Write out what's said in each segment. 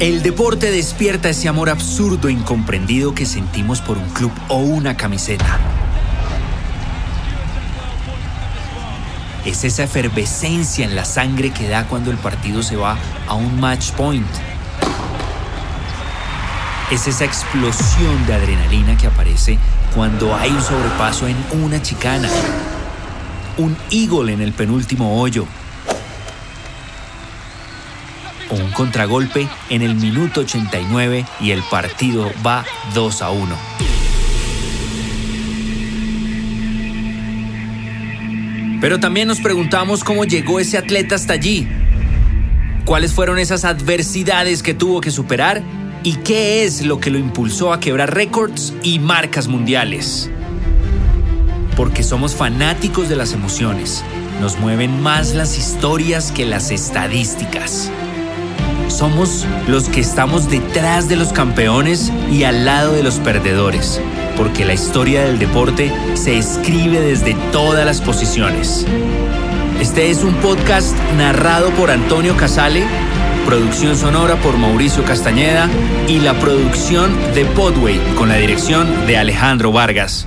El deporte despierta ese amor absurdo e incomprendido que sentimos por un club o una camiseta. Es esa efervescencia en la sangre que da cuando el partido se va a un match point. Es esa explosión de adrenalina que aparece cuando hay un sobrepaso en una chicana. Un eagle en el penúltimo hoyo un contragolpe en el minuto 89 y el partido va 2 a 1. Pero también nos preguntamos cómo llegó ese atleta hasta allí. ¿Cuáles fueron esas adversidades que tuvo que superar? ¿Y qué es lo que lo impulsó a quebrar récords y marcas mundiales? Porque somos fanáticos de las emociones. Nos mueven más las historias que las estadísticas. Somos los que estamos detrás de los campeones y al lado de los perdedores, porque la historia del deporte se escribe desde todas las posiciones. Este es un podcast narrado por Antonio Casale, producción sonora por Mauricio Castañeda y la producción de Podway con la dirección de Alejandro Vargas.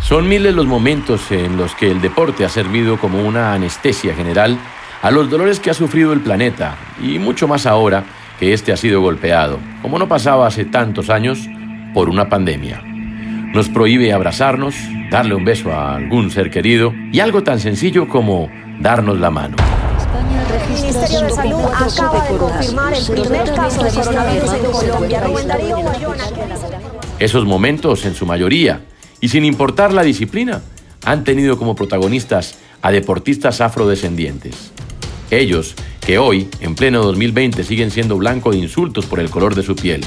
Son miles los momentos en los que el deporte ha servido como una anestesia general a los dolores que ha sufrido el planeta y mucho más ahora que éste ha sido golpeado, como no pasaba hace tantos años, por una pandemia. Nos prohíbe abrazarnos, darle un beso a algún ser querido y algo tan sencillo como darnos la mano. El Ministerio de Salud acaba de confirmar el primer caso de coronavirus en Colombia. Esos momentos, en su mayoría, y sin importar la disciplina, han tenido como protagonistas a deportistas afrodescendientes. Ellos, que hoy, en pleno 2020, siguen siendo blanco de insultos por el color de su piel.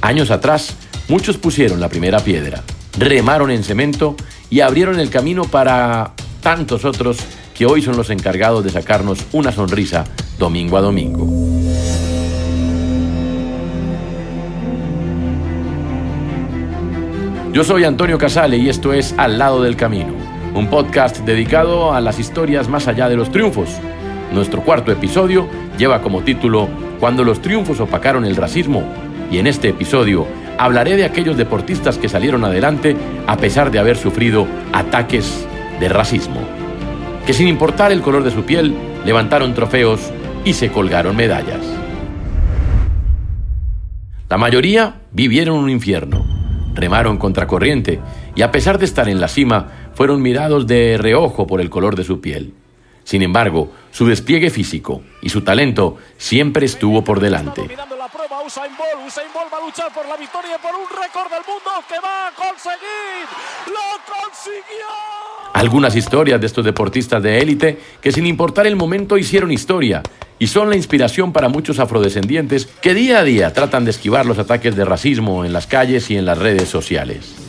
Años atrás, muchos pusieron la primera piedra, remaron en cemento y abrieron el camino para tantos otros que hoy son los encargados de sacarnos una sonrisa domingo a domingo. Yo soy Antonio Casale y esto es Al lado del camino, un podcast dedicado a las historias más allá de los triunfos nuestro cuarto episodio lleva como título Cuando los triunfos opacaron el racismo y en este episodio hablaré de aquellos deportistas que salieron adelante a pesar de haber sufrido ataques de racismo, que sin importar el color de su piel levantaron trofeos y se colgaron medallas. La mayoría vivieron un infierno, remaron contracorriente y a pesar de estar en la cima fueron mirados de reojo por el color de su piel. Sin embargo, su despliegue físico y su talento siempre estuvo por delante. Algunas historias de estos deportistas de élite que sin importar el momento hicieron historia y son la inspiración para muchos afrodescendientes que día a día tratan de esquivar los ataques de racismo en las calles y en las redes sociales.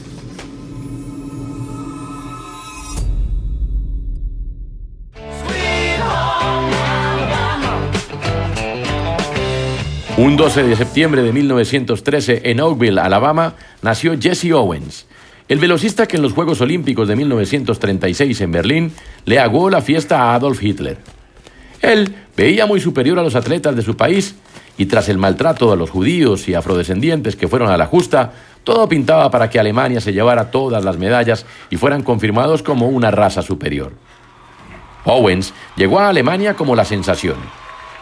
Un 12 de septiembre de 1913 en Oakville, Alabama, nació Jesse Owens, el velocista que en los Juegos Olímpicos de 1936 en Berlín le aguó la fiesta a Adolf Hitler. Él veía muy superior a los atletas de su país y tras el maltrato a los judíos y afrodescendientes que fueron a la justa, todo pintaba para que Alemania se llevara todas las medallas y fueran confirmados como una raza superior. Owens llegó a Alemania como la sensación.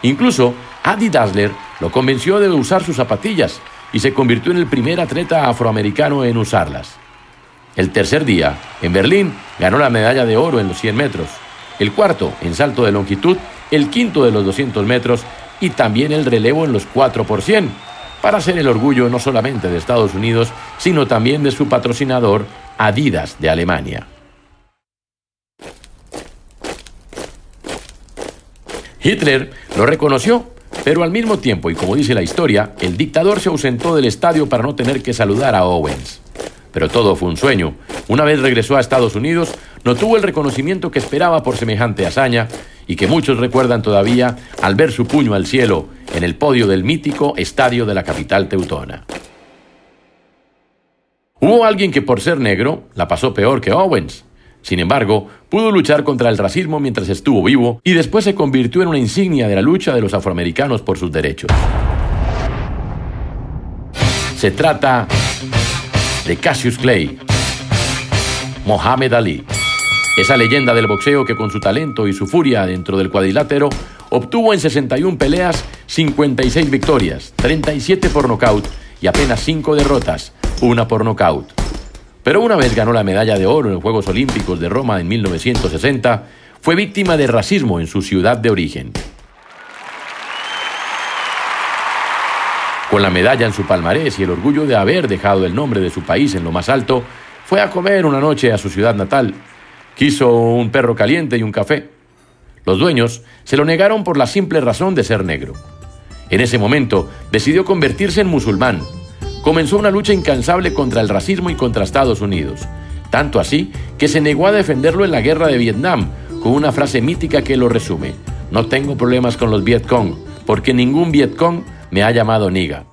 Incluso Adi Dassler lo convenció de usar sus zapatillas y se convirtió en el primer atleta afroamericano en usarlas. El tercer día, en Berlín, ganó la medalla de oro en los 100 metros, el cuarto en salto de longitud, el quinto de los 200 metros y también el relevo en los 4 por 100, para ser el orgullo no solamente de Estados Unidos, sino también de su patrocinador Adidas de Alemania. Hitler lo reconoció pero al mismo tiempo, y como dice la historia, el dictador se ausentó del estadio para no tener que saludar a Owens. Pero todo fue un sueño. Una vez regresó a Estados Unidos, no tuvo el reconocimiento que esperaba por semejante hazaña y que muchos recuerdan todavía al ver su puño al cielo en el podio del mítico estadio de la capital teutona. Hubo alguien que por ser negro la pasó peor que Owens. Sin embargo, pudo luchar contra el racismo mientras estuvo vivo y después se convirtió en una insignia de la lucha de los afroamericanos por sus derechos. Se trata de Cassius Clay, Mohamed Ali, esa leyenda del boxeo que con su talento y su furia dentro del cuadrilátero obtuvo en 61 peleas 56 victorias, 37 por nocaut y apenas 5 derrotas, una por nocaut. Pero una vez ganó la medalla de oro en los Juegos Olímpicos de Roma en 1960, fue víctima de racismo en su ciudad de origen. Con la medalla en su palmarés y el orgullo de haber dejado el nombre de su país en lo más alto, fue a comer una noche a su ciudad natal. Quiso un perro caliente y un café. Los dueños se lo negaron por la simple razón de ser negro. En ese momento decidió convertirse en musulmán comenzó una lucha incansable contra el racismo y contra Estados Unidos. Tanto así que se negó a defenderlo en la guerra de Vietnam con una frase mítica que lo resume. No tengo problemas con los Vietcong, porque ningún Vietcong me ha llamado niga.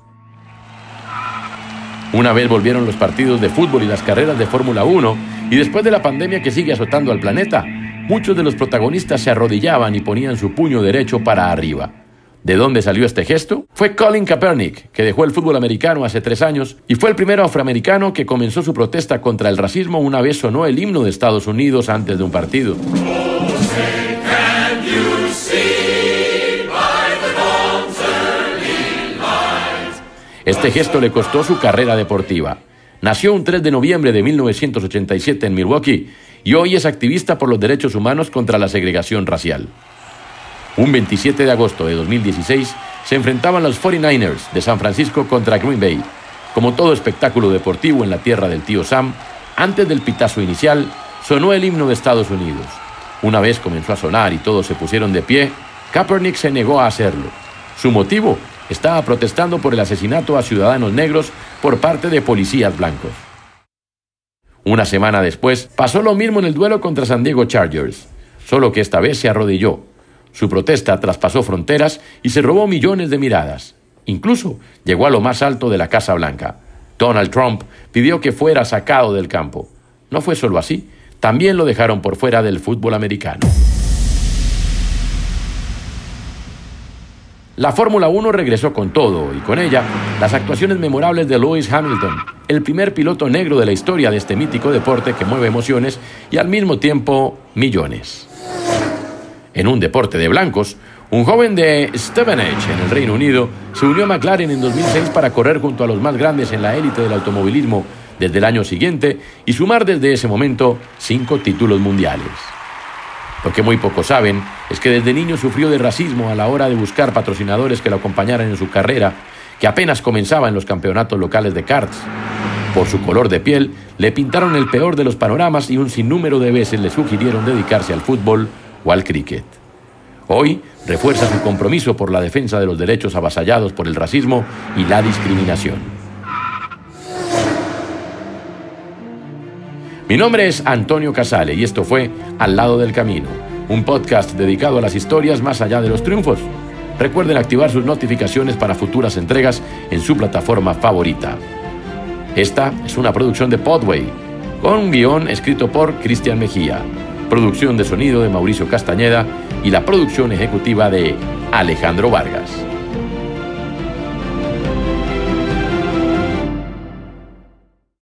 Una vez volvieron los partidos de fútbol y las carreras de Fórmula 1, y después de la pandemia que sigue azotando al planeta, muchos de los protagonistas se arrodillaban y ponían su puño derecho para arriba. ¿De dónde salió este gesto? Fue Colin Kaepernick, que dejó el fútbol americano hace tres años y fue el primero afroamericano que comenzó su protesta contra el racismo una vez sonó el himno de Estados Unidos antes de un partido. Este gesto le costó su carrera deportiva. Nació un 3 de noviembre de 1987 en Milwaukee y hoy es activista por los derechos humanos contra la segregación racial. Un 27 de agosto de 2016 se enfrentaban los 49ers de San Francisco contra Green Bay. Como todo espectáculo deportivo en la tierra del tío Sam, antes del pitazo inicial sonó el himno de Estados Unidos. Una vez comenzó a sonar y todos se pusieron de pie, Kaepernick se negó a hacerlo. Su motivo estaba protestando por el asesinato a ciudadanos negros por parte de policías blancos. Una semana después pasó lo mismo en el duelo contra San Diego Chargers, solo que esta vez se arrodilló su protesta traspasó fronteras y se robó millones de miradas. Incluso llegó a lo más alto de la Casa Blanca. Donald Trump pidió que fuera sacado del campo. No fue solo así, también lo dejaron por fuera del fútbol americano. La Fórmula 1 regresó con todo y con ella las actuaciones memorables de Lewis Hamilton, el primer piloto negro de la historia de este mítico deporte que mueve emociones y al mismo tiempo millones en un deporte de blancos, un joven de Stevenage, en el Reino Unido, se unió a McLaren en 2006 para correr junto a los más grandes en la élite del automovilismo desde el año siguiente y sumar desde ese momento cinco títulos mundiales. Lo que muy pocos saben es que desde niño sufrió de racismo a la hora de buscar patrocinadores que lo acompañaran en su carrera, que apenas comenzaba en los campeonatos locales de karts. Por su color de piel, le pintaron el peor de los panoramas y un sinnúmero de veces le sugirieron dedicarse al fútbol o al cricket. Hoy refuerza su compromiso por la defensa de los derechos avasallados por el racismo y la discriminación. Mi nombre es Antonio Casale y esto fue Al lado del camino, un podcast dedicado a las historias más allá de los triunfos. Recuerden activar sus notificaciones para futuras entregas en su plataforma favorita. Esta es una producción de Podway, con un guion escrito por Cristian Mejía producción de sonido de Mauricio Castañeda y la producción ejecutiva de Alejandro Vargas.